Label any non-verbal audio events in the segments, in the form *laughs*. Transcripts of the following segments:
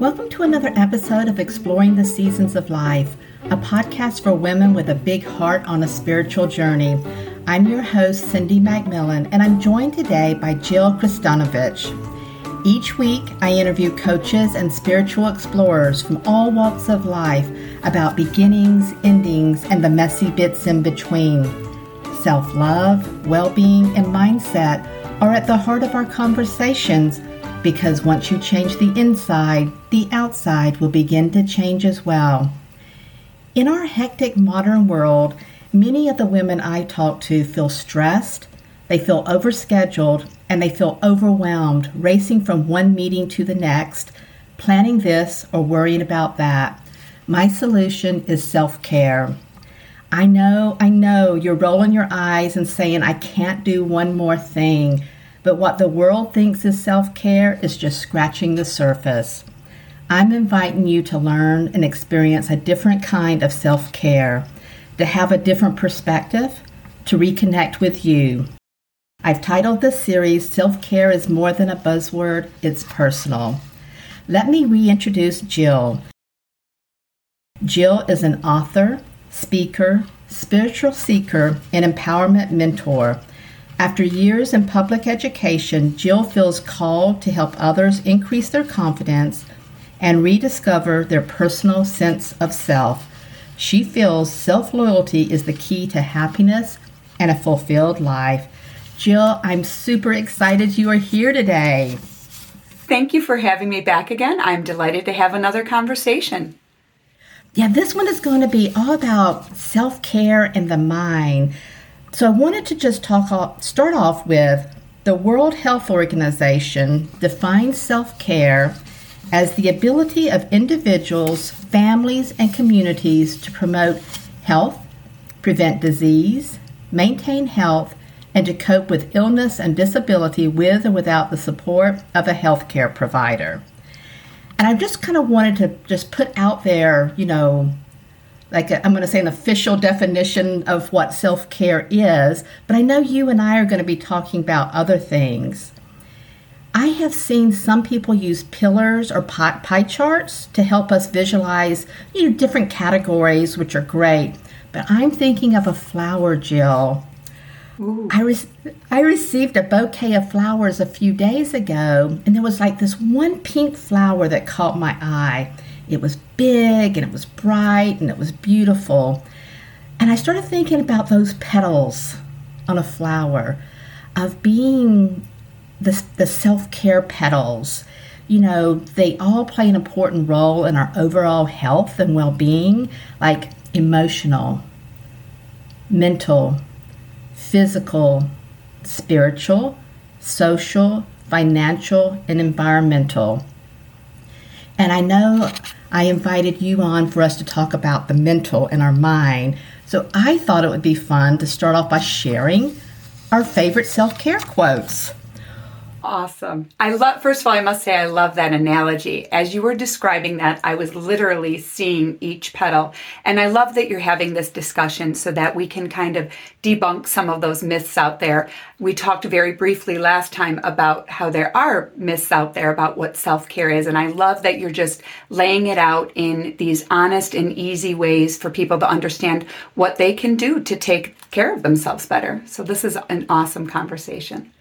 Welcome to another episode of Exploring the Seasons of Life, a podcast for women with a big heart on a spiritual journey. I'm your host, Cindy McMillan, and I'm joined today by Jill Kristanovich. Each week, I interview coaches and spiritual explorers from all walks of life about beginnings, endings, and the messy bits in between. Self love, well being, and mindset are at the heart of our conversations because once you change the inside, the outside will begin to change as well. In our hectic modern world, many of the women I talk to feel stressed, they feel overscheduled, and they feel overwhelmed, racing from one meeting to the next, planning this or worrying about that. My solution is self care. I know, I know you're rolling your eyes and saying, I can't do one more thing. But what the world thinks is self care is just scratching the surface. I'm inviting you to learn and experience a different kind of self care, to have a different perspective, to reconnect with you. I've titled this series Self Care is More Than a Buzzword, It's Personal. Let me reintroduce Jill. Jill is an author, speaker, spiritual seeker, and empowerment mentor. After years in public education, Jill feels called to help others increase their confidence and rediscover their personal sense of self. She feels self loyalty is the key to happiness and a fulfilled life. Jill, I'm super excited you are here today. Thank you for having me back again. I'm delighted to have another conversation. Yeah, this one is going to be all about self care and the mind. So I wanted to just talk off, start off with the World Health Organization defines self-care as the ability of individuals, families, and communities to promote health, prevent disease, maintain health, and to cope with illness and disability with or without the support of a healthcare provider. And I just kind of wanted to just put out there, you know, like i am going to say an official definition of what self care is, but I know you and I are going to be talking about other things. I have seen some people use pillars or pie charts to help us visualize you know, different categories, which are great. But I'm thinking of a flower, Jill. I, re- I received a bouquet of flowers a few days ago, and there was like this one pink flower that caught my eye. It was big and it was bright and it was beautiful. And I started thinking about those petals on a flower, of being the, the self care petals. You know, they all play an important role in our overall health and well being, like emotional, mental, physical, spiritual, social, financial, and environmental. And I know I invited you on for us to talk about the mental and our mind. So I thought it would be fun to start off by sharing our favorite self care quotes. Awesome. I love, first of all, I must say, I love that analogy. As you were describing that, I was literally seeing each petal. And I love that you're having this discussion so that we can kind of debunk some of those myths out there. We talked very briefly last time about how there are myths out there about what self care is. And I love that you're just laying it out in these honest and easy ways for people to understand what they can do to take care of themselves better. So this is an awesome conversation.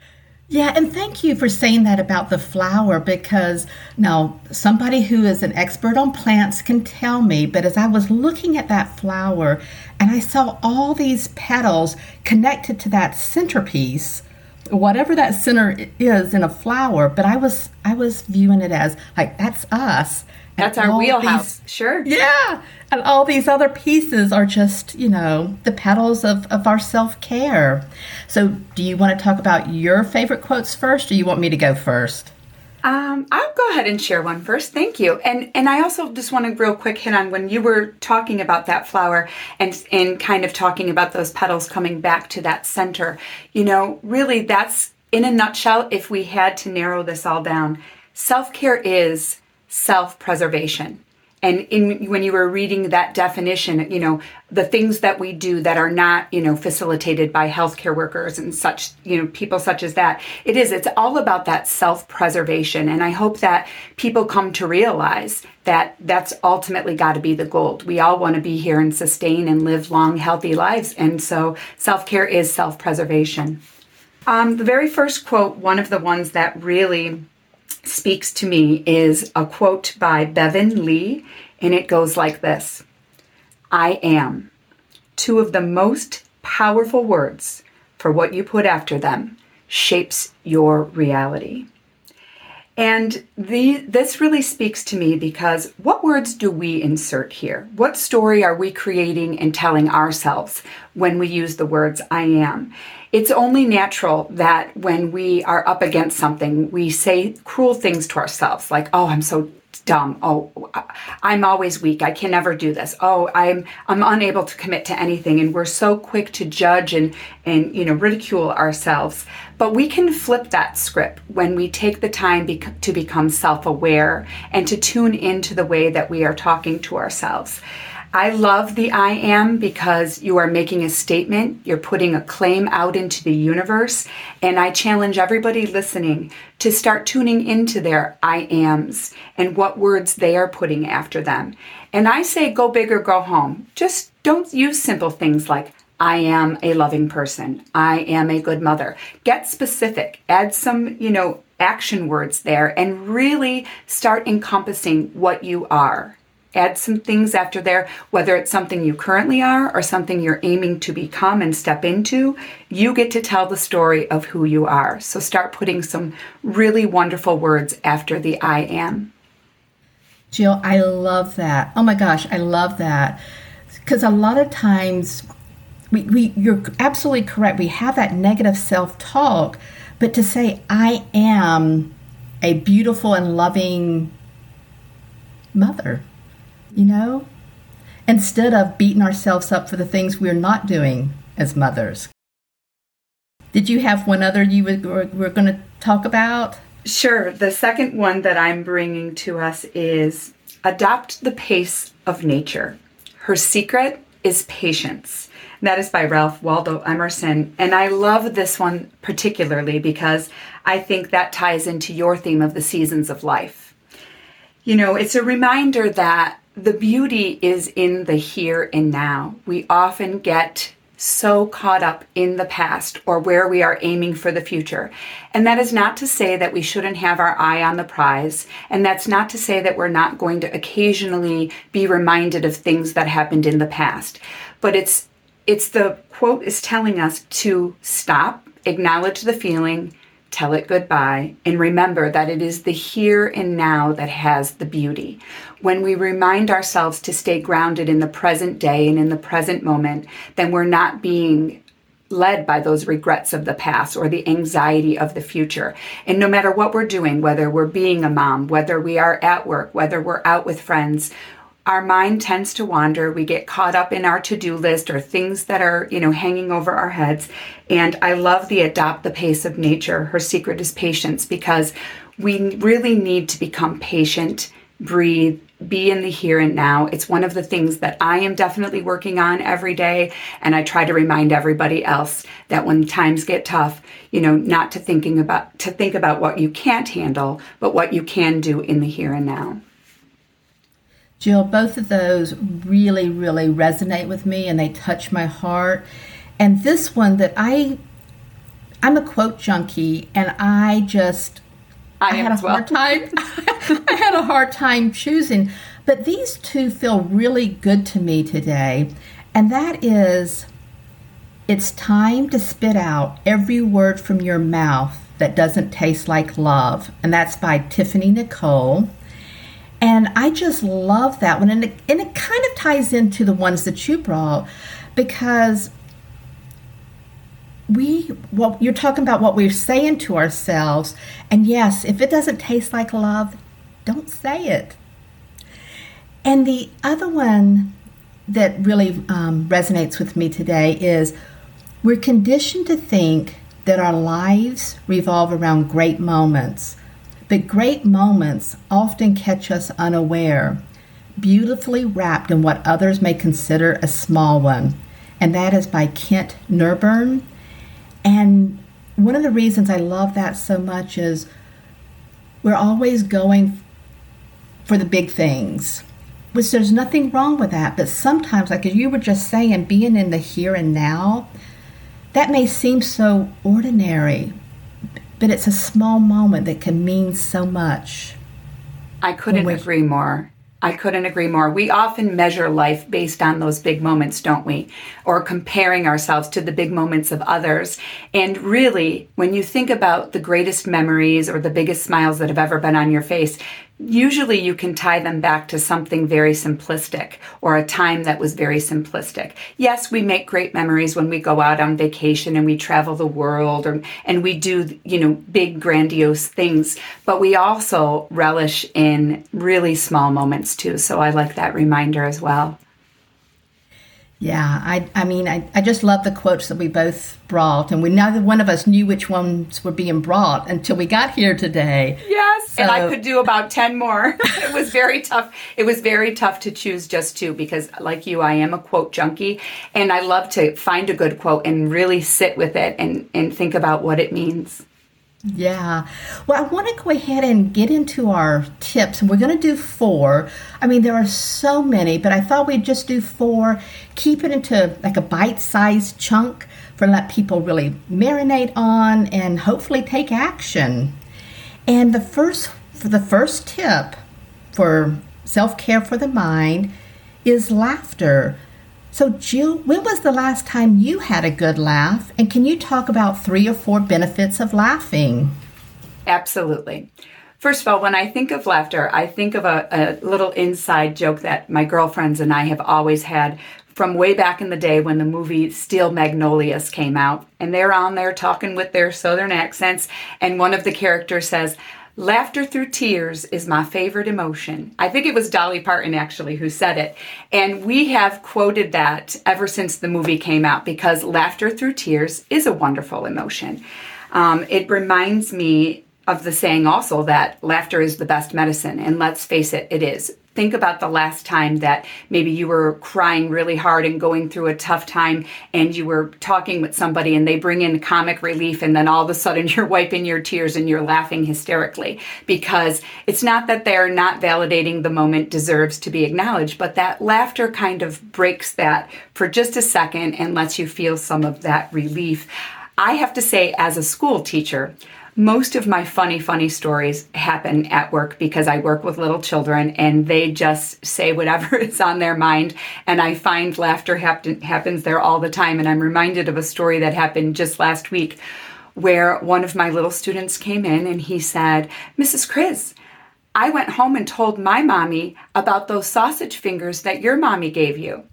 Yeah, and thank you for saying that about the flower because now somebody who is an expert on plants can tell me, but as I was looking at that flower and I saw all these petals connected to that centerpiece, whatever that center is in a flower, but I was I was viewing it as like that's us. That's our wheelhouse. These, sure. Yeah. And all these other pieces are just, you know, the petals of, of our self care. So, do you want to talk about your favorite quotes first, or you want me to go first? Um, I'll go ahead and share one first. Thank you. And and I also just want to real quick hit on when you were talking about that flower and and kind of talking about those petals coming back to that center. You know, really that's in a nutshell if we had to narrow this all down. Self-care is self-preservation. And in, when you were reading that definition, you know, the things that we do that are not, you know, facilitated by healthcare workers and such, you know, people such as that, it is, it's all about that self preservation. And I hope that people come to realize that that's ultimately got to be the goal. We all want to be here and sustain and live long, healthy lives. And so self care is self preservation. Um, the very first quote, one of the ones that really speaks to me, is a quote by Bevan Lee, and it goes like this I am. Two of the most powerful words for what you put after them shapes your reality. And the, this really speaks to me because what words do we insert here? What story are we creating and telling ourselves when we use the words I am? It's only natural that when we are up against something, we say cruel things to ourselves, like, oh, I'm so dumb. Oh, I'm always weak. I can never do this. Oh, I'm I'm unable to commit to anything and we're so quick to judge and and you know ridicule ourselves. But we can flip that script when we take the time bec- to become self-aware and to tune into the way that we are talking to ourselves. I love the I am because you are making a statement, you're putting a claim out into the universe, and I challenge everybody listening to start tuning into their I ams and what words they are putting after them. And I say go big or go home. Just don't use simple things like I am a loving person. I am a good mother. Get specific. Add some, you know, action words there and really start encompassing what you are add some things after there, whether it's something you currently are or something you're aiming to become and step into, you get to tell the story of who you are. So start putting some really wonderful words after the I am. Jill, I love that. Oh my gosh, I love that. Because a lot of times, we, we, you're absolutely correct. We have that negative self talk, but to say, I am a beautiful and loving mother you know? Instead of beating ourselves up for the things we're not doing as mothers. Did you have one other you were, going to talk about? Sure. The second one that I'm bringing to us is adopt the pace of nature. Her secret is patience. That is by Ralph Waldo Emerson. And I love this one particularly because I think that ties into your theme of the seasons of life. You know, it's a reminder that the beauty is in the here and now. We often get so caught up in the past or where we are aiming for the future. And that is not to say that we shouldn't have our eye on the prize. And that's not to say that we're not going to occasionally be reminded of things that happened in the past. But it's, it's the quote is telling us to stop, acknowledge the feeling, tell it goodbye, and remember that it is the here and now that has the beauty. When we remind ourselves to stay grounded in the present day and in the present moment, then we're not being led by those regrets of the past or the anxiety of the future. And no matter what we're doing, whether we're being a mom, whether we are at work, whether we're out with friends, our mind tends to wander. We get caught up in our to-do list or things that are, you know, hanging over our heads. And I love the adopt the pace of nature. Her secret is patience because we really need to become patient, breathe, be in the here and now. It's one of the things that I am definitely working on every day. And I try to remind everybody else that when times get tough, you know, not to thinking about, to think about what you can't handle, but what you can do in the here and now. Jill, both of those really, really resonate with me and they touch my heart. And this one that I, I'm a quote junkie and I just, I, I had a well. hard time. *laughs* I had a hard time choosing. But these two feel really good to me today. And that is, it's time to spit out every word from your mouth that doesn't taste like love. And that's by Tiffany Nicole. And I just love that one. And it, and it kind of ties into the ones that you brought because we well you're talking about what we're saying to ourselves. And yes if it doesn't taste like love don't say it. And the other one that really um, resonates with me today is we're conditioned to think that our lives revolve around great moments but great moments often catch us unaware. beautifully wrapped in what others may consider a small one, and that is by Kent Nerburn. And one of the reasons I love that so much is we're always going for the big things, which there's nothing wrong with that. But sometimes, like you were just saying, being in the here and now, that may seem so ordinary, but it's a small moment that can mean so much. I couldn't agree more. I couldn't agree more. We often measure life based on those big moments, don't we? Or comparing ourselves to the big moments of others. And really, when you think about the greatest memories or the biggest smiles that have ever been on your face, usually you can tie them back to something very simplistic or a time that was very simplistic. Yes, we make great memories when we go out on vacation and we travel the world or, and we do, you know, big grandiose things, but we also relish in really small moments too. So I like that reminder as well. Yeah, I, I mean, I, I just love the quotes that we both brought, and we neither one of us knew which ones were being brought until we got here today. Yes, so. and I could do about ten more. *laughs* it was very tough. It was very tough to choose just two because, like you, I am a quote junkie, and I love to find a good quote and really sit with it and and think about what it means. Yeah. Well, I want to go ahead and get into our tips. We're going to do four. I mean, there are so many, but I thought we'd just do four, keep it into like a bite sized chunk for let people really marinate on and hopefully take action. And the first, for the first tip for self care for the mind is laughter. So, Jill, when was the last time you had a good laugh? And can you talk about three or four benefits of laughing? Absolutely. First of all, when I think of laughter, I think of a, a, little inside joke that my girlfriends and I have always had from way back in the day when the movie Steel Magnolias came out. And they're on there talking with their southern accents. And one of the characters says, Laughter through tears is my favorite emotion. I think it was Dolly Parton actually who said it. And we have quoted that ever since the movie came out because laughter through tears is a wonderful emotion. Um, it reminds me of the saying also that laughter is the best medicine. And let's face it, it is think about the last time that maybe you were crying really hard and going through a tough time and you were talking with somebody and they bring in comic relief and then all of a sudden *laughs* you're wiping your tears and you're laughing hysterically because it's not that they're not validating the moment deserves to be acknowledged but that laughter kind of breaks that for just a second and lets you feel some of that relief. I have to say, as a school teacher, most of my funny, funny stories happen at work because I work with little children and they just say whatever *laughs* is on their mind. And I find laughter happen, happens there all the time. And I'm reminded of a story that happened just last week where one of my little students came in and he said, Mrs. Chris, I went home and told my mommy about those sausage fingers that your mommy gave you.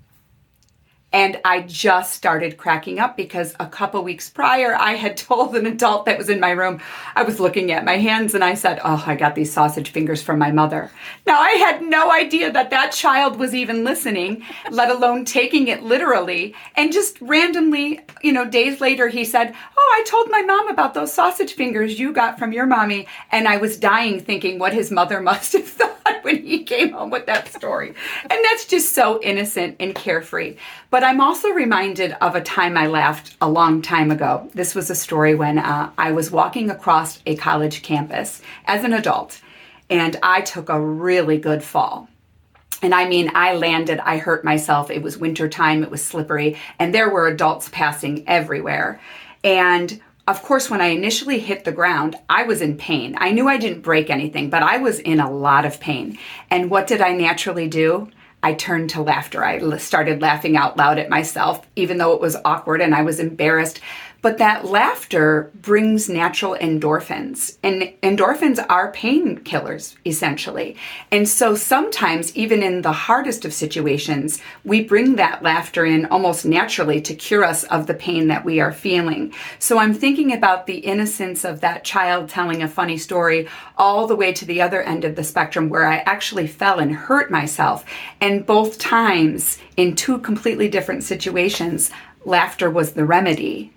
And I just started cracking up because a couple weeks prior, I had *laughs* told an adult that was in my room, I was looking at my hands and I said, Oh, I got these sausage fingers from my mother. Now, I had no idea that that child was even listening, let alone taking it literally. And just randomly, you know, days later, he said, Oh, I told my mom about those sausage fingers you got from your mommy. And I was dying thinking what his mother *laughs* must have thought when he came home with that story. And that's just so innocent and carefree. But I'm also reminded of a time I laughed a long time ago. This was a story when uh, I was walking across a college campus as an adult, and I took a really good fall. And I mean, I landed, I hurt myself. It was winter time, it was slippery, and there were adults passing everywhere. And of course, when I initially hit the ground, I was in pain. I knew I didn't break anything, but I was in a lot of pain. And what did I naturally do? I turned to laughter. I started laughing out loud at myself, even though it was awkward and I was embarrassed. But that laughter brings natural endorphins, and endorphins are painkillers, essentially. And so sometimes, even in the hardest of situations, we bring that laughter in almost naturally to cure us of the pain that we are feeling. So I'm thinking about the innocence of that child telling a funny story all the way to the other end of the spectrum where I actually fell and hurt myself. And both times, in two completely different situations, laughter was the remedy.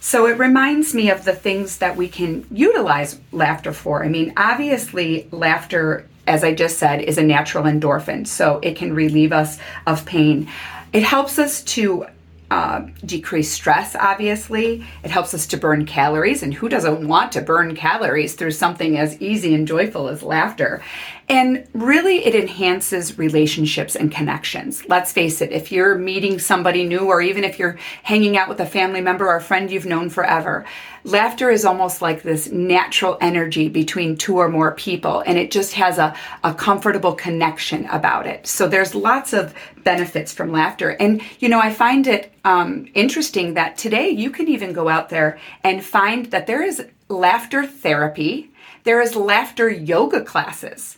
So it reminds me of the things that we can utilize laughter for. I mean, obviously, laughter as I just said, is a natural endorphin. So it can relieve us of pain. It helps us to uh, decrease stress, obviously. It helps us to burn calories, and who doesn't want to burn calories through something as easy and joyful as laughter? And really, it enhances relationships and connections. Let's face it, if you're meeting somebody new, or even if you're hanging out with a family member or a friend you've known forever, laughter is almost like this natural energy between two or more people, and it just has a, a comfortable connection about it. So there's lots of benefits from laughter. And, you know, I find it um, interesting that today you can even go out there and find that there is laughter therapy, there is laughter yoga classes.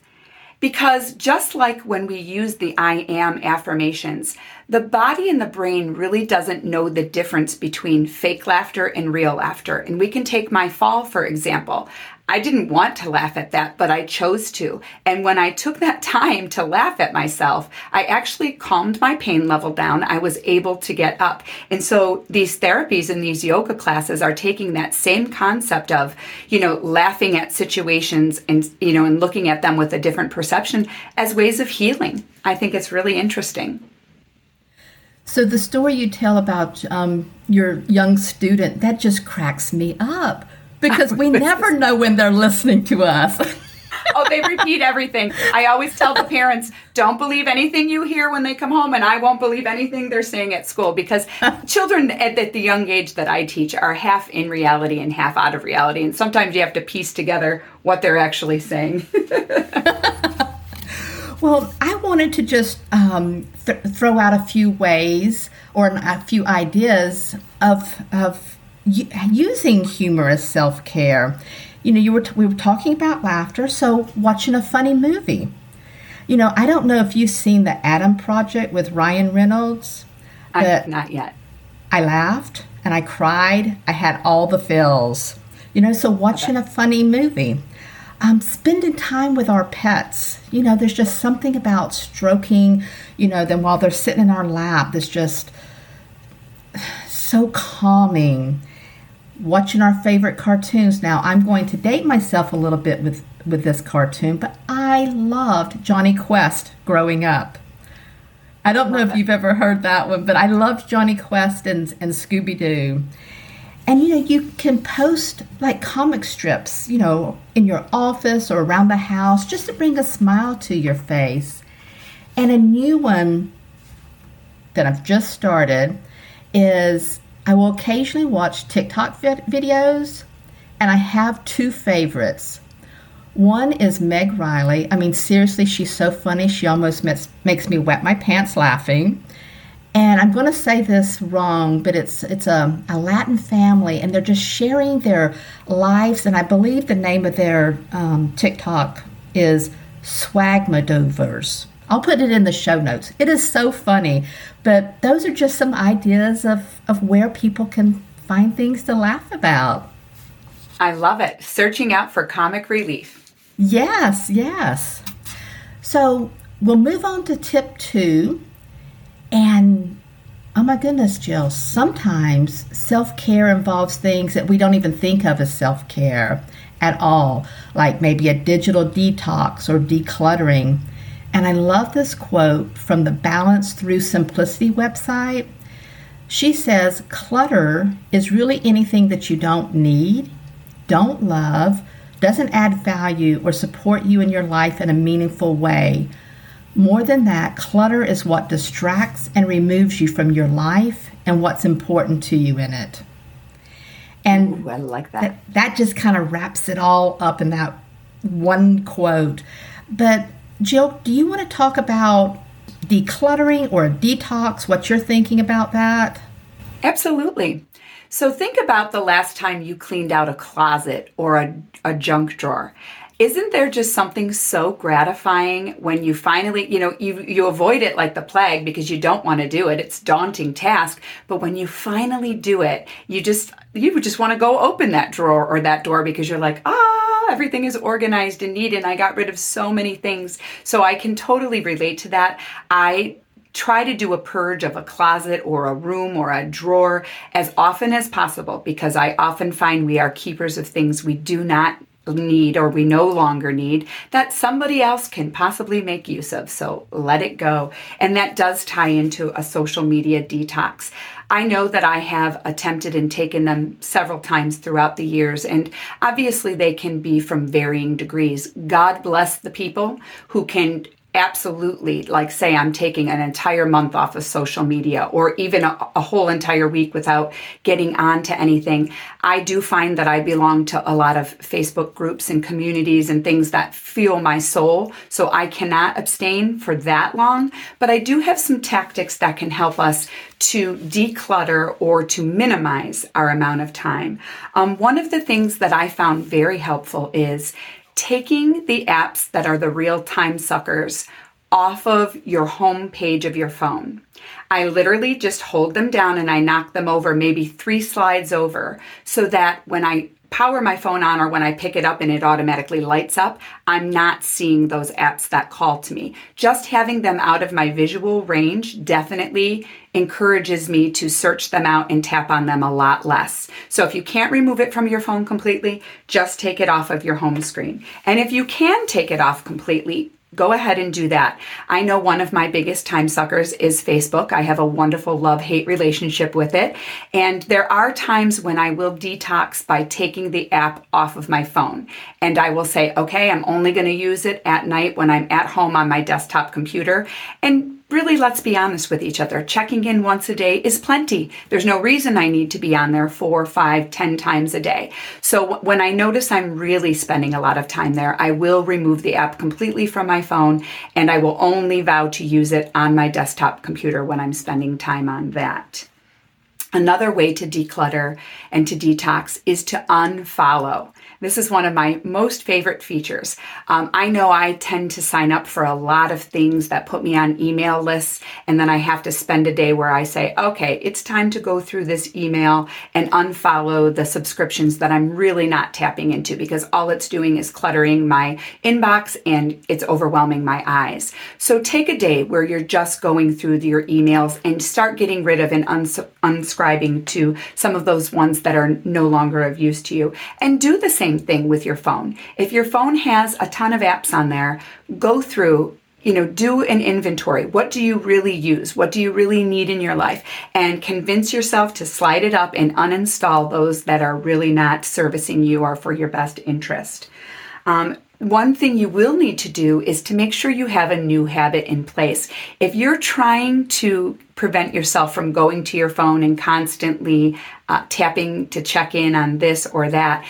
Because just like when we use the I am affirmations, the body and the brain really doesn't know the difference between fake laughter and real laughter. And we can take my fall, for example. I didn't want to laugh at that, but I chose to. And when I took that *laughs* time to laugh at myself, I actually calmed my pain level down. I was able to get up. And so these therapies and these yoga classes are taking that same concept of, you know, laughing at situations and, you know, and looking at them with a different perception as ways of healing. I think it's really interesting. So the story you tell about um, your young student, that just cracks me up because we never know when they're listening to us. *laughs* oh, they repeat everything. I always tell the parents, don't believe anything you hear when they come home, and I won't believe anything they're saying at school because *laughs* children at, at, the young age that I teach are half in reality and half out of reality. And sometimes you have to piece together what they're actually saying. *laughs* well, I wanted to just um, th- throw out a few ways or a few ideas of, of using humor as self care. You know, you were t- we were talking about laughter, so watching a funny movie. You know, I don't know if you've seen the Adam Project with Ryan Reynolds. I not yet. I laughed and I cried. I had all the feels. You know, so watching a funny movie. Um, spending time with our pets. You know, there's just something about stroking, you know, them while they're sitting in our lap that's just so calming watching our favorite cartoons. Now, I'm going to date myself a little bit with, with this cartoon, but I loved Jonny Quest growing up. I don't know if you've ever heard that one, but I loved Jonny Quest and, and Scooby Doo. And you know, you can post like comic strips, you know, in your office or around the house just to bring a smile to your face. And a new one that I've just started is I will occasionally watch TikTok videos, and I have two favorites. One is Meg Riley. I mean, seriously, she's so funny. She almost makes, makes me wet my pants laughing. And I'm going to say this wrong, but it's it's a, a Latin family, and they're just sharing their lives. And I believe the name of their um, TikTok is Swagmadovers. I'll put it in the show notes. It is so funny. But those are just some ideas of, of where people can find things to laugh about. I love it. Searching out for comic relief. Yes, yes. So we'll move on to tip two. And oh my goodness, Jill, sometimes self care involves things that we don't even think of as self care at all, like maybe a digital detox or decluttering. And I love this quote from the Balance Through Simplicity website. She says, Clutter is really anything that you don't need, don't love, doesn't add value, or support you in your life in a meaningful way. More than that, clutter is what distracts and removes you from your life and what's important to you in it. And Ooh, I like that. that. That just kind of wraps it all up in that one quote. But Jill, do you want to talk about decluttering or detox? What you're thinking about that? Absolutely. So think about the last time you cleaned out a closet or a, a junk drawer. Isn't there just something so gratifying when you finally, you know, you you avoid it like the plague because you don't want to do it. It's daunting task, but when you finally do it, you just you just want to go open that drawer or that door because you're like, "Ah, everything is organized and neat and I got rid of so many things. So I can totally relate to that. I try to do a purge of a closet or a room or a drawer as often as possible because I often find we are keepers of things we do not need or we no longer need that somebody else can possibly make use of. So let it go. And that does tie into a social media detox. I know that I have attempted and taken them several times throughout the years, and obviously they can be from varying degrees. God bless the people who can absolutely like say i'm taking an entire month off of social media or even a, a, whole entire week without getting on to anything i do find that i belong to a lot of facebook groups and communities and things that fuel my soul. So i cannot abstain for that long. But i do have some tactics that can help us to declutter or to minimize our amount of time. Um, one of the things that i found very helpful is taking the apps that are the real time suckers off of your home page of your phone. I literally just hold them down and I knock them over, maybe three slides over, so that when I power my phone on or when I pick it up and it automatically lights up, I'm not seeing those apps that call to me. Just having them out of my visual range definitely encourages me to search them out and tap on them a lot less. So if you can't remove it from your phone completely, just take it off of your home screen. And if you can take it off completely, go ahead and do that. I know one of my biggest time suckers is Facebook. I have a wonderful love hate relationship with it. And there are times when I will detox by taking the app off of my phone. And I will say, okay, I'm only going to use it at night when I'm at home on my desktop computer. And really, let's be honest with each other. Checking in once a day is plenty. There's no reason I need to be on there four, five, ten times a day. So when I notice I'm really spending a lot of time there, I will remove the app completely from my phone and I will only vow to use it on my desktop computer when I'm spending time on that. Another way to declutter and to detox is to unfollow. This is one of my most favorite features. Um, I know I tend to sign up for a lot of things that put me on email lists, and then I have to spend a day where I say, okay, it's time to go through this email and unfollow the subscriptions that I'm really not tapping into because all it's doing is cluttering my inbox and it's overwhelming my eyes. So take a day where you're just going through your emails and start getting rid of and uns- unscribing to some of those ones that are no longer of use to you. And do the same same thing with your phone. If your phone has a ton of apps on there, go through you know, do an inventory. What do you really use? What do you really need in your life? And convince yourself to slide it up and uninstall those that are really not servicing you or for your best interest. Um, one thing you will need to do is to make sure you have a new habit in place. If you're trying to prevent yourself from going to your phone and constantly uh, tapping to check in on this or that,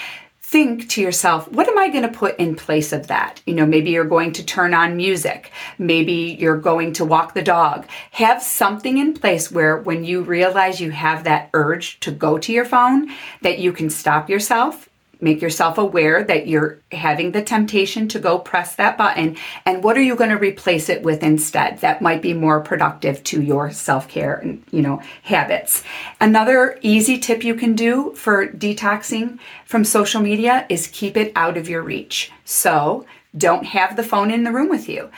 think to yourself, what am I going to put in place of that? You know, maybe you're going to turn on music. Maybe you're going to walk the dog. Have something in place where when you realize you have that urge to go to your phone, that you can stop yourself make yourself aware that you're having the temptation to go press that button. And what are you going to replace it with instead that might be more productive to your self-care and you know habits? Another easy tip you can do for detoxing from social media is keep it out of your reach. So don't have the phone in the room with you.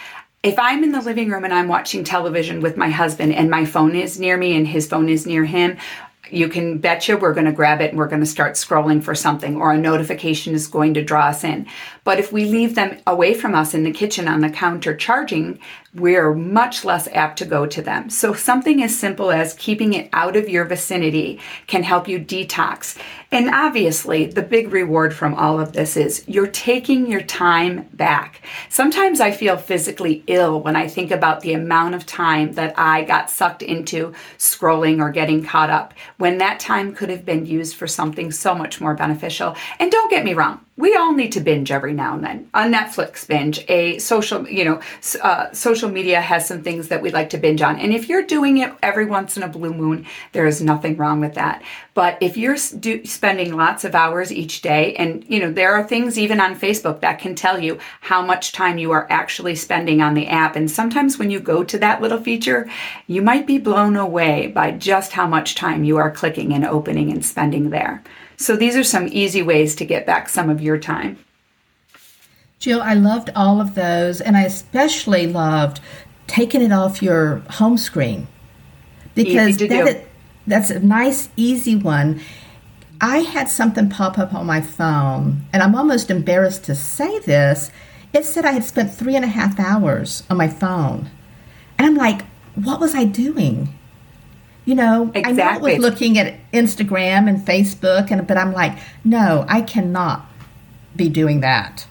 If I'm in the living room and I'm watching television with my husband and my phone is near me and his phone is near him, you can betcha we're going to grab it and we're going to start scrolling for something or a notification is going to draw us in. But if we leave them away from us in the kitchen on the counter charging, we're much less apt to go to them. So something as simple as keeping it out of your vicinity can help you detox. And obviously, the big reward from all of this is you're taking your time back. Sometimes I feel physically ill when I think about the amount of time that I got sucked into scrolling or getting caught up when that time could have been used for something so much more beneficial. And don't get me wrong, we all need to binge every now and then. A Netflix binge, a social, you know, uh, social media has some things that we like to binge on. And if you're doing it every once in a blue moon, there is nothing wrong with that. But if you're do, spending lots of hours each day, and you know, there are things even on Facebook that can tell you how much time you are actually spending on the app. And sometimes when you go to that little feature, you might be blown away by just how much time you are clicking and opening and spending there. So these are some easy ways to get back some of your time. Jill, I loved all of those, and I especially loved taking it off your home screen because that is, that's a nice, easy one. I had something pop up on my phone, and I'm almost embarrassed to say this. It said I had spent three and a half hours on my phone. And I'm like, what was I doing? You know, exactly. I know I was looking at Instagram and Facebook, and but I'm like, no, I cannot be doing that.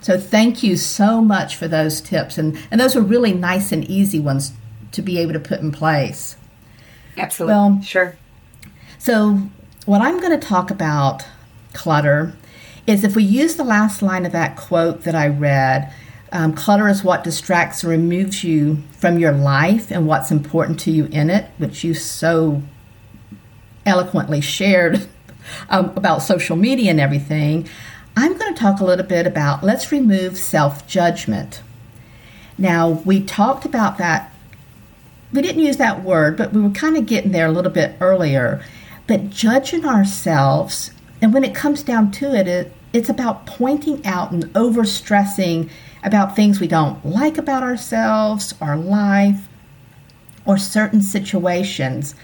So thank you so much for those tips, and and those were really nice and easy ones to be able to put in place. Absolutely. Well, sure. So what I'm going to talk about clutter is if we use the last line of that quote that I read. Um, clutter is what distracts and removes you from your life and what's important to you in it, which you so eloquently shared *laughs* um, about social media and everything. I'm going to talk a little bit about let's remove self judgment. Now, we talked about that. We didn't use that word, but we were kind of getting there a little bit earlier. But judging ourselves, and when it comes down to it, it it's about pointing out and overstressing about things we don't like about ourselves, our life, or certain situations.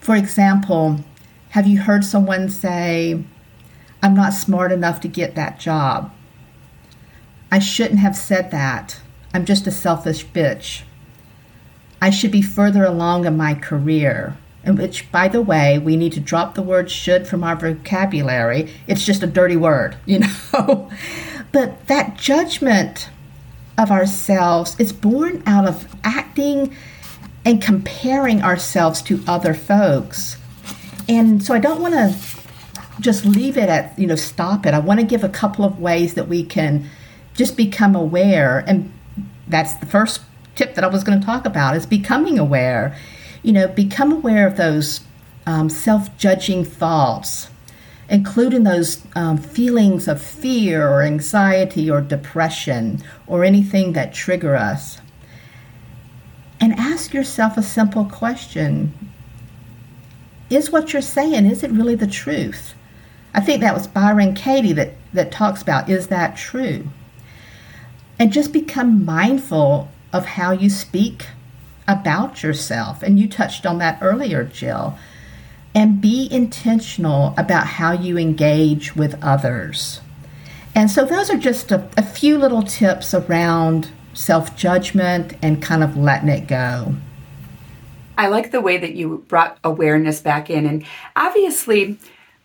For example, have you heard someone say, I'm not smart enough to get that job. I shouldn't have said that. I'm just a selfish bitch. I should be further along in my career. In which, by the way, we need to drop the word should from our vocabulary. It's just a dirty word, you *laughs* know? But that judgment of ourselves is born out of acting and comparing ourselves to other folks. And so I don't want to just leave it at, you know, stop it. I want to give a couple of ways that we can just become aware. And that's the first tip that I was going to talk about is becoming aware. You know, become aware of those um, self judging thoughts, including those um, feelings of fear or anxiety or depression or anything that trigger us. And ask yourself a simple question Is what you're saying, is it really the truth? I think that was Byron Katie that, that talks about is that true? And just become mindful of how you speak about yourself. And you touched on that earlier, Jill. And be intentional about how you engage with others. And so, those are just a, a few little tips around self judgment and kind of letting it go. I like the way that you brought awareness back in. And obviously,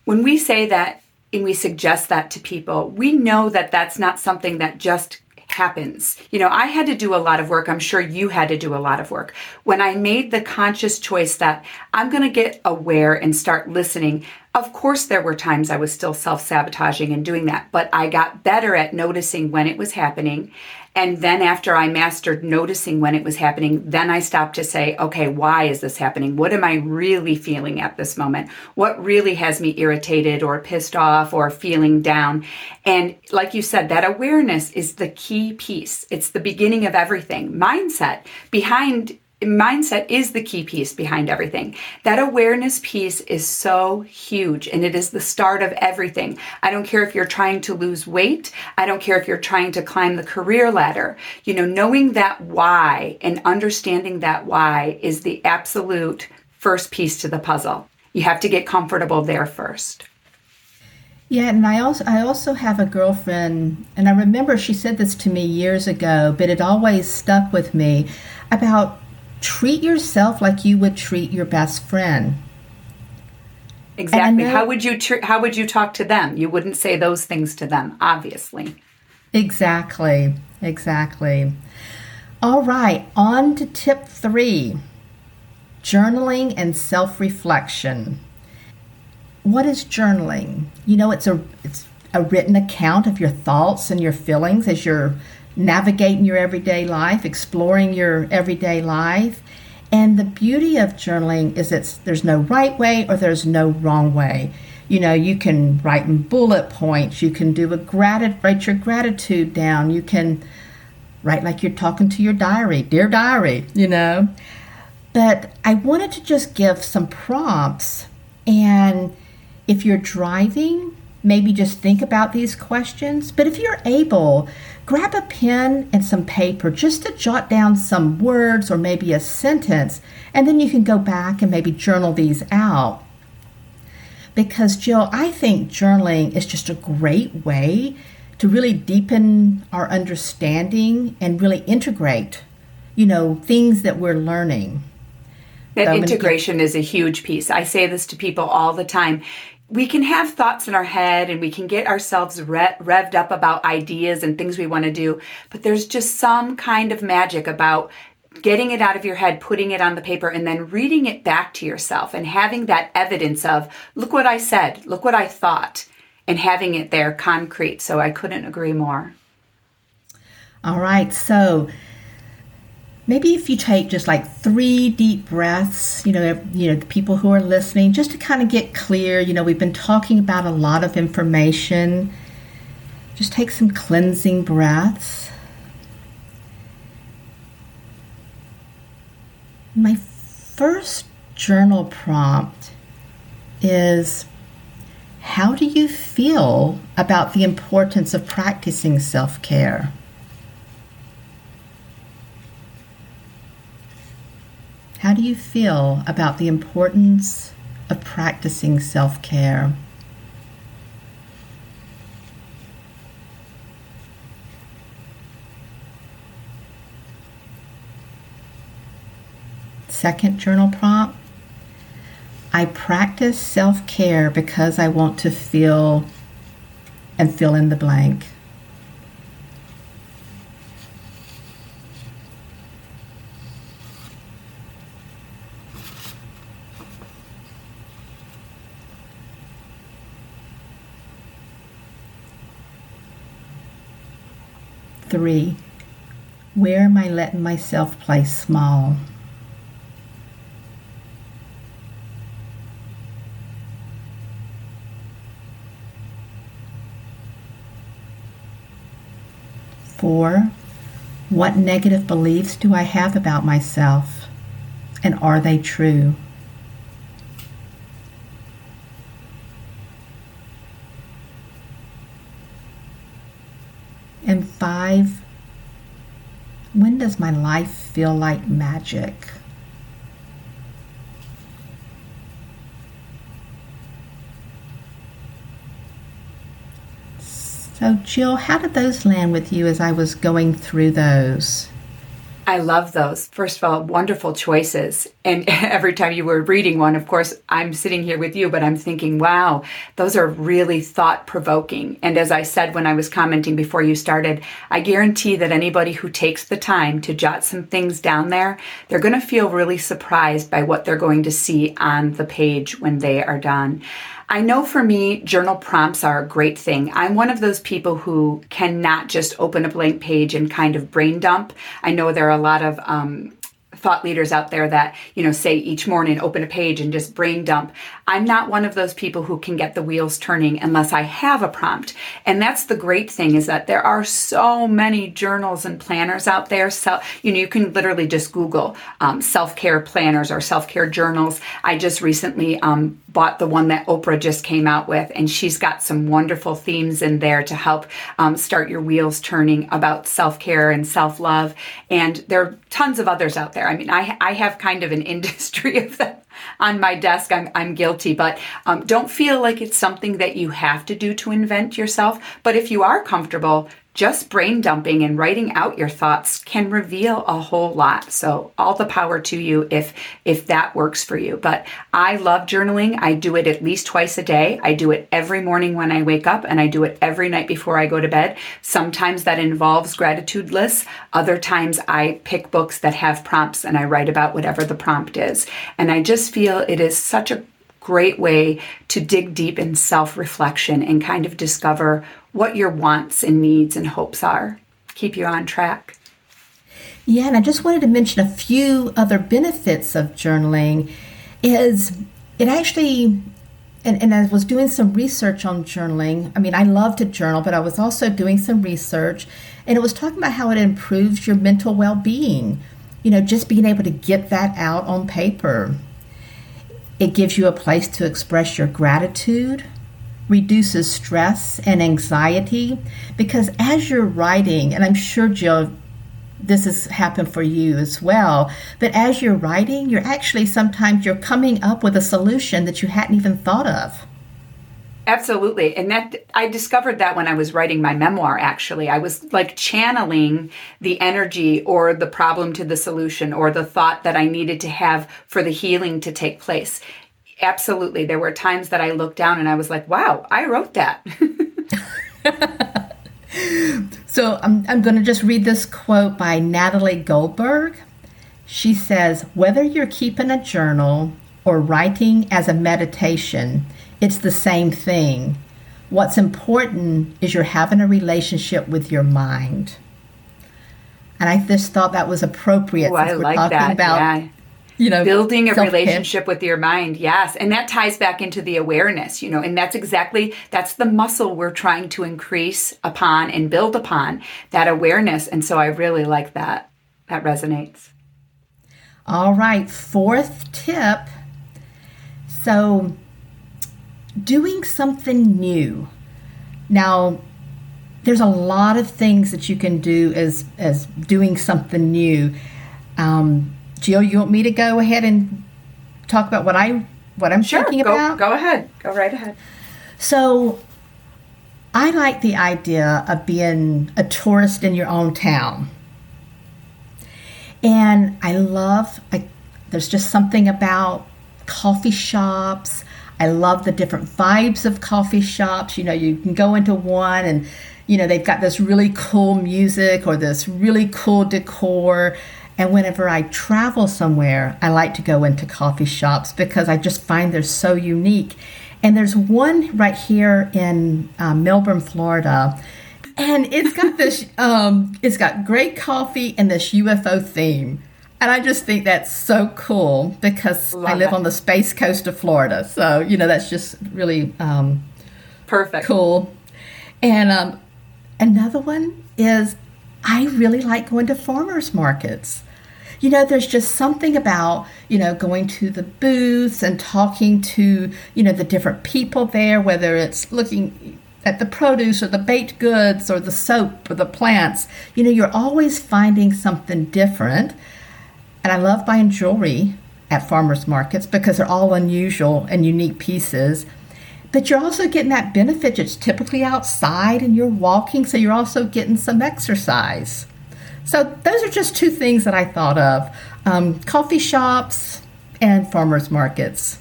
when we say that and we suggest that to people, we know that that's not something that just happens. You know, I had to do a lot of work. I'm sure you had to do a lot of work. When I made the conscious choice that I'm going to get aware and start listening, of course, there were times I was still self sabotaging and doing that, but I got better at noticing when it was happening and then after I mastered noticing when it was happening, then I stopped to say, okay, why is this happening? What am I really feeling at this moment? What really has me irritated or pissed off or feeling down? And like you said, that awareness is the key piece. It's the beginning of everything. Mindset behind mindset is the key piece behind everything. That awareness piece is so huge and it is the start of everything. I don't care if you're trying to lose weight. I don't care if you're trying to climb the career ladder. You know, knowing that why and understanding that why is the absolute first piece to the puzzle. You have to get comfortable there first. Yeah, and I also I also have a girlfriend and I remember she said this to me years ago, but it always stuck with me about treat yourself like you would treat your best friend. Exactly. Know, how would you tr- how would you talk to them? You wouldn't say those things to them, obviously. Exactly. Exactly. All right, on to tip 3. Journaling and self-reflection. What is journaling? You know, it's a it's a written account of your thoughts and your feelings as you're navigating your everyday life, exploring your everyday life. And the beauty of journaling is that there's no right way or there's no wrong way. You know, you can write in bullet points, you can do a gratitude, write your gratitude down, you can write like you're talking to your diary, dear diary, you know. But I wanted to just give some prompts. And if you're driving, maybe just think about these questions. But if you're able, grab a pen and some paper just to jot down some words or maybe a sentence, and then you can go back and maybe journal these out. because, Jill, I think journaling is just a great way to really deepen our understanding and really integrate, you know, things that we're learning. That um, so integration is a huge piece. I say this to people all the time. We can have thoughts in our head and we can get ourselves re- revved up about ideas and things we want to do, but there's just some kind of magic about getting it out of your head, putting it on the paper, and then reading it back to yourself and having that evidence of, look what I said, look what I thought, and having it there concrete. So I couldn't agree more. All right. So maybe if you take just like three deep breaths, you know, you know, the people who are listening, just to kind of get clear, you know, we've been talking about a lot of information. Just take some cleansing breaths. My first journal prompt is How do you feel about the importance of practicing self care? How do you feel about the importance of practicing self care? Second journal prompt I practice self care because I want to feel and fill in the blank. Three, where am I letting myself play small? Four, what negative beliefs do I have about myself? And are they true? And five, when does my life feel like magic? So, Jill, how did those land with you as I was going through those? I love those. First of all, wonderful choices. And *laughs* every time you were reading one, of course, I'm sitting here with you, but I'm thinking, wow, those are really thought provoking. And as I said when I was commenting before you started, I guarantee that anybody who takes the time to jot some things down there, they're going to feel really surprised by what they're going to see on the page when they are done. I know for me, journal prompts are a great thing. I'm one of those people who cannot just open a blank page and kind of brain dump. I know there are a lot of um, thought leaders out there that, you know, say each morning, open a page and just brain dump. I'm not one of those people who can get the wheels turning unless I have a prompt. And that's the great thing is that there are so many journals and planners out there. So, you know, you can literally just Google um, self care planners or self care journals. I just recently um, bought the one that Oprah just came out with, and she's got some wonderful themes in there to help um, start your wheels turning about self care and self love. And there are tons of others out there. I mean, I, I have kind of an *laughs* industry of them on my desk. I'm, I'm guilty, but um, don't feel like it's something that you have to do to invent yourself. But if you are comfortable, just brain dumping and writing out your thoughts can reveal a whole lot. So all the power to you if if that works for you. But I love journaling. I do it at least twice a day. I do it every morning when I wake up and I do it every night before I go to bed. Sometimes that involves gratitude lists. Other times I pick books that have prompts and I write about whatever the prompt is. And I just feel it is such a great way to dig deep in self reflection and kind of discover what your wants and needs and hopes are. Keep you on track. Yeah, and I just wanted to mention a few other benefits of journaling is it actually and, and I was doing some research on journaling. I mean, I love to journal, but I was also doing some research and it was talking about how it improves your mental well being. You know, just being able to get that out on paper. It gives you a place to express your gratitude, reduces stress and anxiety, because as you're writing, and I'm sure Jill, this has happened for you as well, but as you're writing, you're actually sometimes you're coming up with a solution that you hadn't even thought of. Absolutely. And that I discovered that when I was writing my memoir actually. I was like channeling the energy or the problem to the solution or the thought that I needed to have for the healing to take place. Absolutely. There were times that I looked down and I was like, "Wow, I wrote that." *laughs* so I'm I'm going to just read this quote by Natalie Goldberg. She says, "Whether you're keeping a journal or writing as a meditation, it's the same thing. What's important is you're having a relationship with your mind. And I just thought that was appropriate since I we're like talking that. about yeah. you know building a self-care. relationship with your mind. Yes. And that ties back into the awareness, you know, and that's exactly that's the muscle we're trying to increase upon and build upon that awareness. And so I really like that. That resonates. All right, fourth tip. So doing something new. Now, there's a lot of things that you can do as as doing something new. Um, Jill, you want me to go ahead and talk about what I what I'm sure, thinking go, about? Go ahead. Go right ahead. So, I like the idea of being a tourist in your own town. And I love I, there's just something about coffee shops, I love the different vibes of coffee shops. You know, you can go into one and, you know, they've got this really cool music or this really cool decor. And whenever I travel somewhere, I like to go into coffee shops because I just find they're so unique. And there's one right here in uh, Melbourne, Florida, and it's got this, *laughs* um, it's got great coffee and this UFO theme. And I just think that's so cool because Love I live that. on the space coast of Florida. So, you know, that's just really um, perfect. Cool. And um, another one is I really like going to farmers markets. You know, there's just something about, you know, going to the booths and talking to, you know, the different people there, whether it's looking at the produce or the baked goods or the soap or the plants. You know, you're always finding something different and I love buying jewelry at farmers markets because they're all unusual and unique pieces. But you're also getting that benefit. It's typically outside and you're walking, so you're also getting some exercise. So, those are just two things that I thought of um, coffee shops and farmers markets.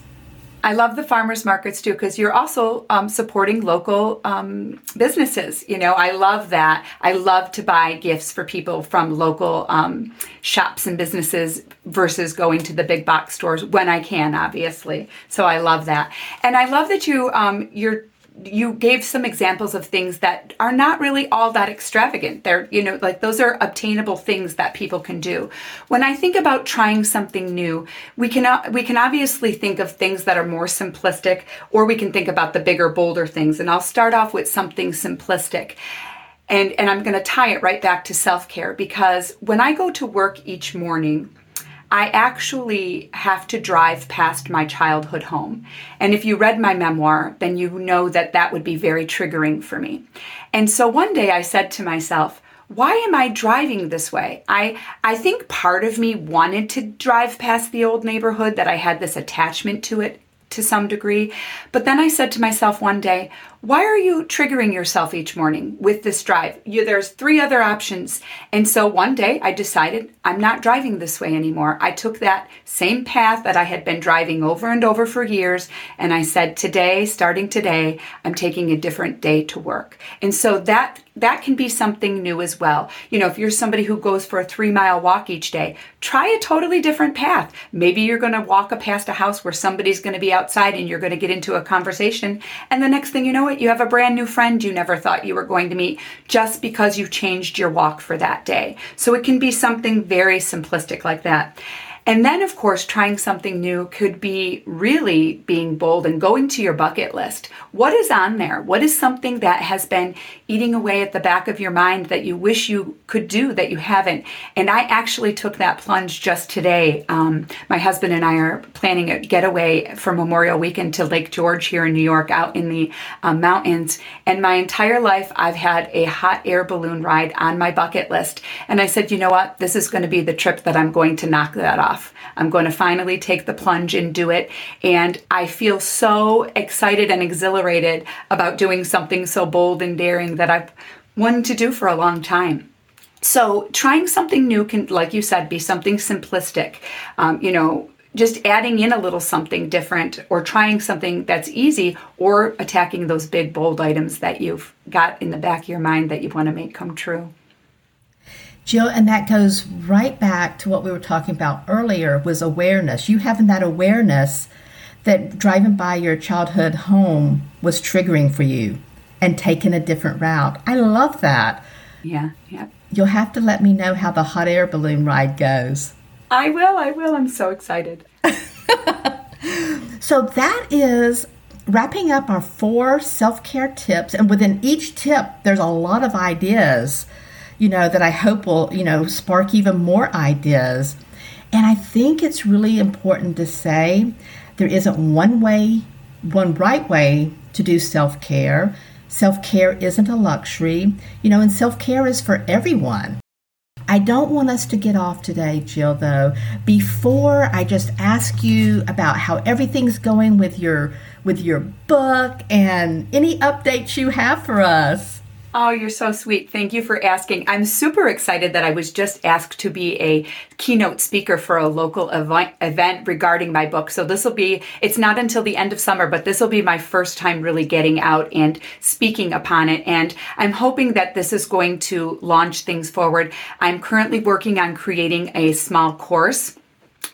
I love the farmers markets too because you're also um, supporting local um, businesses. You know, I love that. I love to buy gifts for people from local um, shops and businesses versus going to the big box stores when I can, obviously. So I love that, and I love that you um, you're you gave some examples of things that are not really all that extravagant. They're, you know, like those are obtainable things that people can do. When I think about trying something new, we can we can obviously think of things that are more simplistic or we can think about the bigger bolder things. And I'll start off with something simplistic. And and I'm going to tie it right back to self-care because when I go to work each morning, I actually have to drive past my childhood home. And if you read my memoir, then you know that that would be very triggering for me. And so one day I said to myself, why am I driving this way? I I think part of me wanted to drive past the old neighborhood that I had this attachment to it to some degree. But then I said to myself one day, why are you triggering yourself each morning with this drive? You, there's three other options. And so one day I decided I'm not driving this way anymore. I took that same path that I had been driving over and over for years. And I said, today, starting today, I'm taking a different day to work. And so that that can be something new as well. You know, if you're somebody who goes for a three mile walk each day, try a totally different path. Maybe you're going to walk past a house where somebody's going to be outside and you're going to get into a conversation. And the next thing you know you have a brand new friend you never thought you were going to meet just because you changed your walk for that day. So it can be something very simplistic like that. And then, of course, trying something new could be really being bold and going to your bucket list. What is on there? What is something that has been eating away at the back of your mind that you wish you could do that you haven't? And I actually took that plunge just today. Um, my husband and I are planning a getaway for Memorial Weekend to Lake George here in New York, out in the um, mountains. And my entire life, I've had a hot air balloon ride on my bucket list. And I said, you know what? This is going to be the trip that I'm going to knock that off enough. I'm going to finally take the plunge and do it. And I feel so excited and exhilarated about doing something so bold and daring that I've wanted to do for a long time. So, trying something new can, like you said, be something simplistic. Um, you know, just adding in a little something different or trying something that's easy or attacking those big, bold items that you've got in the back of your mind that you want to make come true. Jill, and that goes right back to what we were talking about earlier was awareness. You having that awareness that driving by your childhood home was triggering for you and taking a different route. I love that. Yeah, yeah. You'll have to let me know how the hot air balloon ride goes. I will, I will. I'm so excited. *laughs* so that is wrapping up our four self-care tips and within each tip there's a lot of ideas you know, that I hope will, you know, spark even more ideas. And I think it's really important to say there isn't one way, one right way to do self care. Self care isn't a luxury, you know, and self care is for everyone. I don't want us to get off today, Jill, though, before I just ask you about how everything's going with your with your book and any updates you have for us. Oh, you're so sweet. Thank you for asking. I'm super excited that I was just asked to be a keynote speaker for a local event regarding my book. So this will be, it's not until the end of summer, but this will be my first time really getting out and speaking upon it. And I'm hoping that this is going to launch things forward. I'm currently working on creating a small course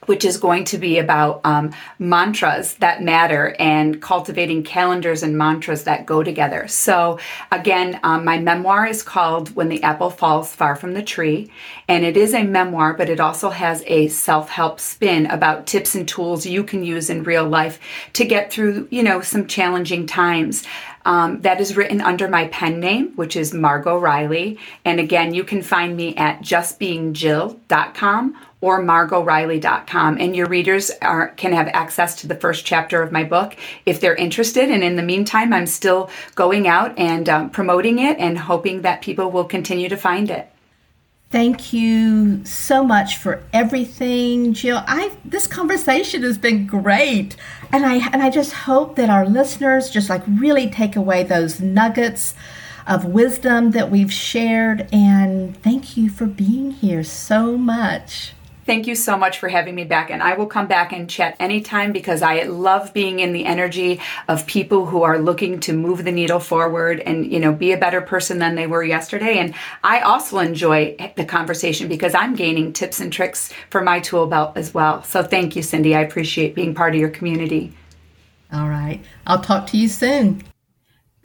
which is going to be about um, mantras that matter and cultivating calendars and mantras that go together. So, again, um, my memoir is called When the Apple Falls Far from the Tree. And it is a memoir, but it also has a self help spin about tips and tools you can use in real life to get through, you know, some challenging times. Um, that is written under my pen name, which is Margot Riley. And again, you can find me at justbeingjill.com or margotriley.com. And your readers are, can have access to the first chapter of my book if they're interested. And in the meantime, I'm still going out and um, promoting it and hoping that people will continue to find it. Thank you so much for everything, Jill. I this conversation has been great. And I and I just hope that our listeners just like really take away those nuggets of wisdom that we've shared and thank you for being here so much. Thank you so much for having me back. And I will come back and chat anytime because I love being in the energy of people who are looking to move the needle forward and, you know, be a better person than they were yesterday. And I also enjoy the conversation because I'm gaining tips and tricks for my tool belt as well. So thank you, Cindy. I appreciate being part of your community. All right. I'll talk to you soon.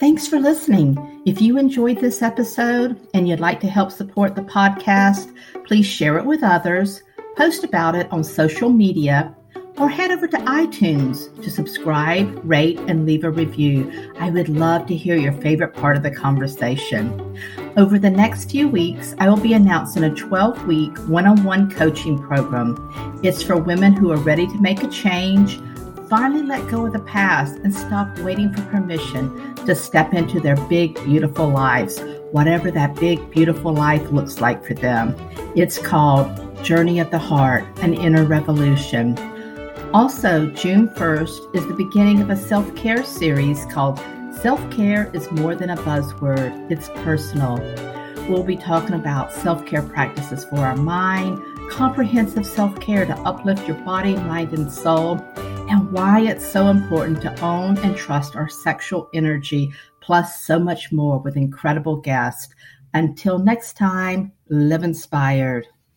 Thanks for listening. If you enjoyed this episode and you'd like to help support the podcast, please share it with others post about it on social media, or head over to iTunes to subscribe, rate, and leave a review. I would love to hear your favorite part of the conversation. Over the next few weeks, I will be announcing a 12 week one on one coaching program. It's for women who are ready to make a change, finally let go of the past, and stop waiting for permission to step into their big, beautiful lives, whatever that big, beautiful life looks like for them. It's called Journey of the Heart, an Inner Revolution. Also, June 1st is the beginning of a self care series called Self Care is More Than a Buzzword, It's Personal. We'll be talking about self care practices for our mind, comprehensive self care to uplift your body, mind, and soul, and why it's so important to own and trust our sexual energy, plus so much more with incredible guests. Until next time, live inspired.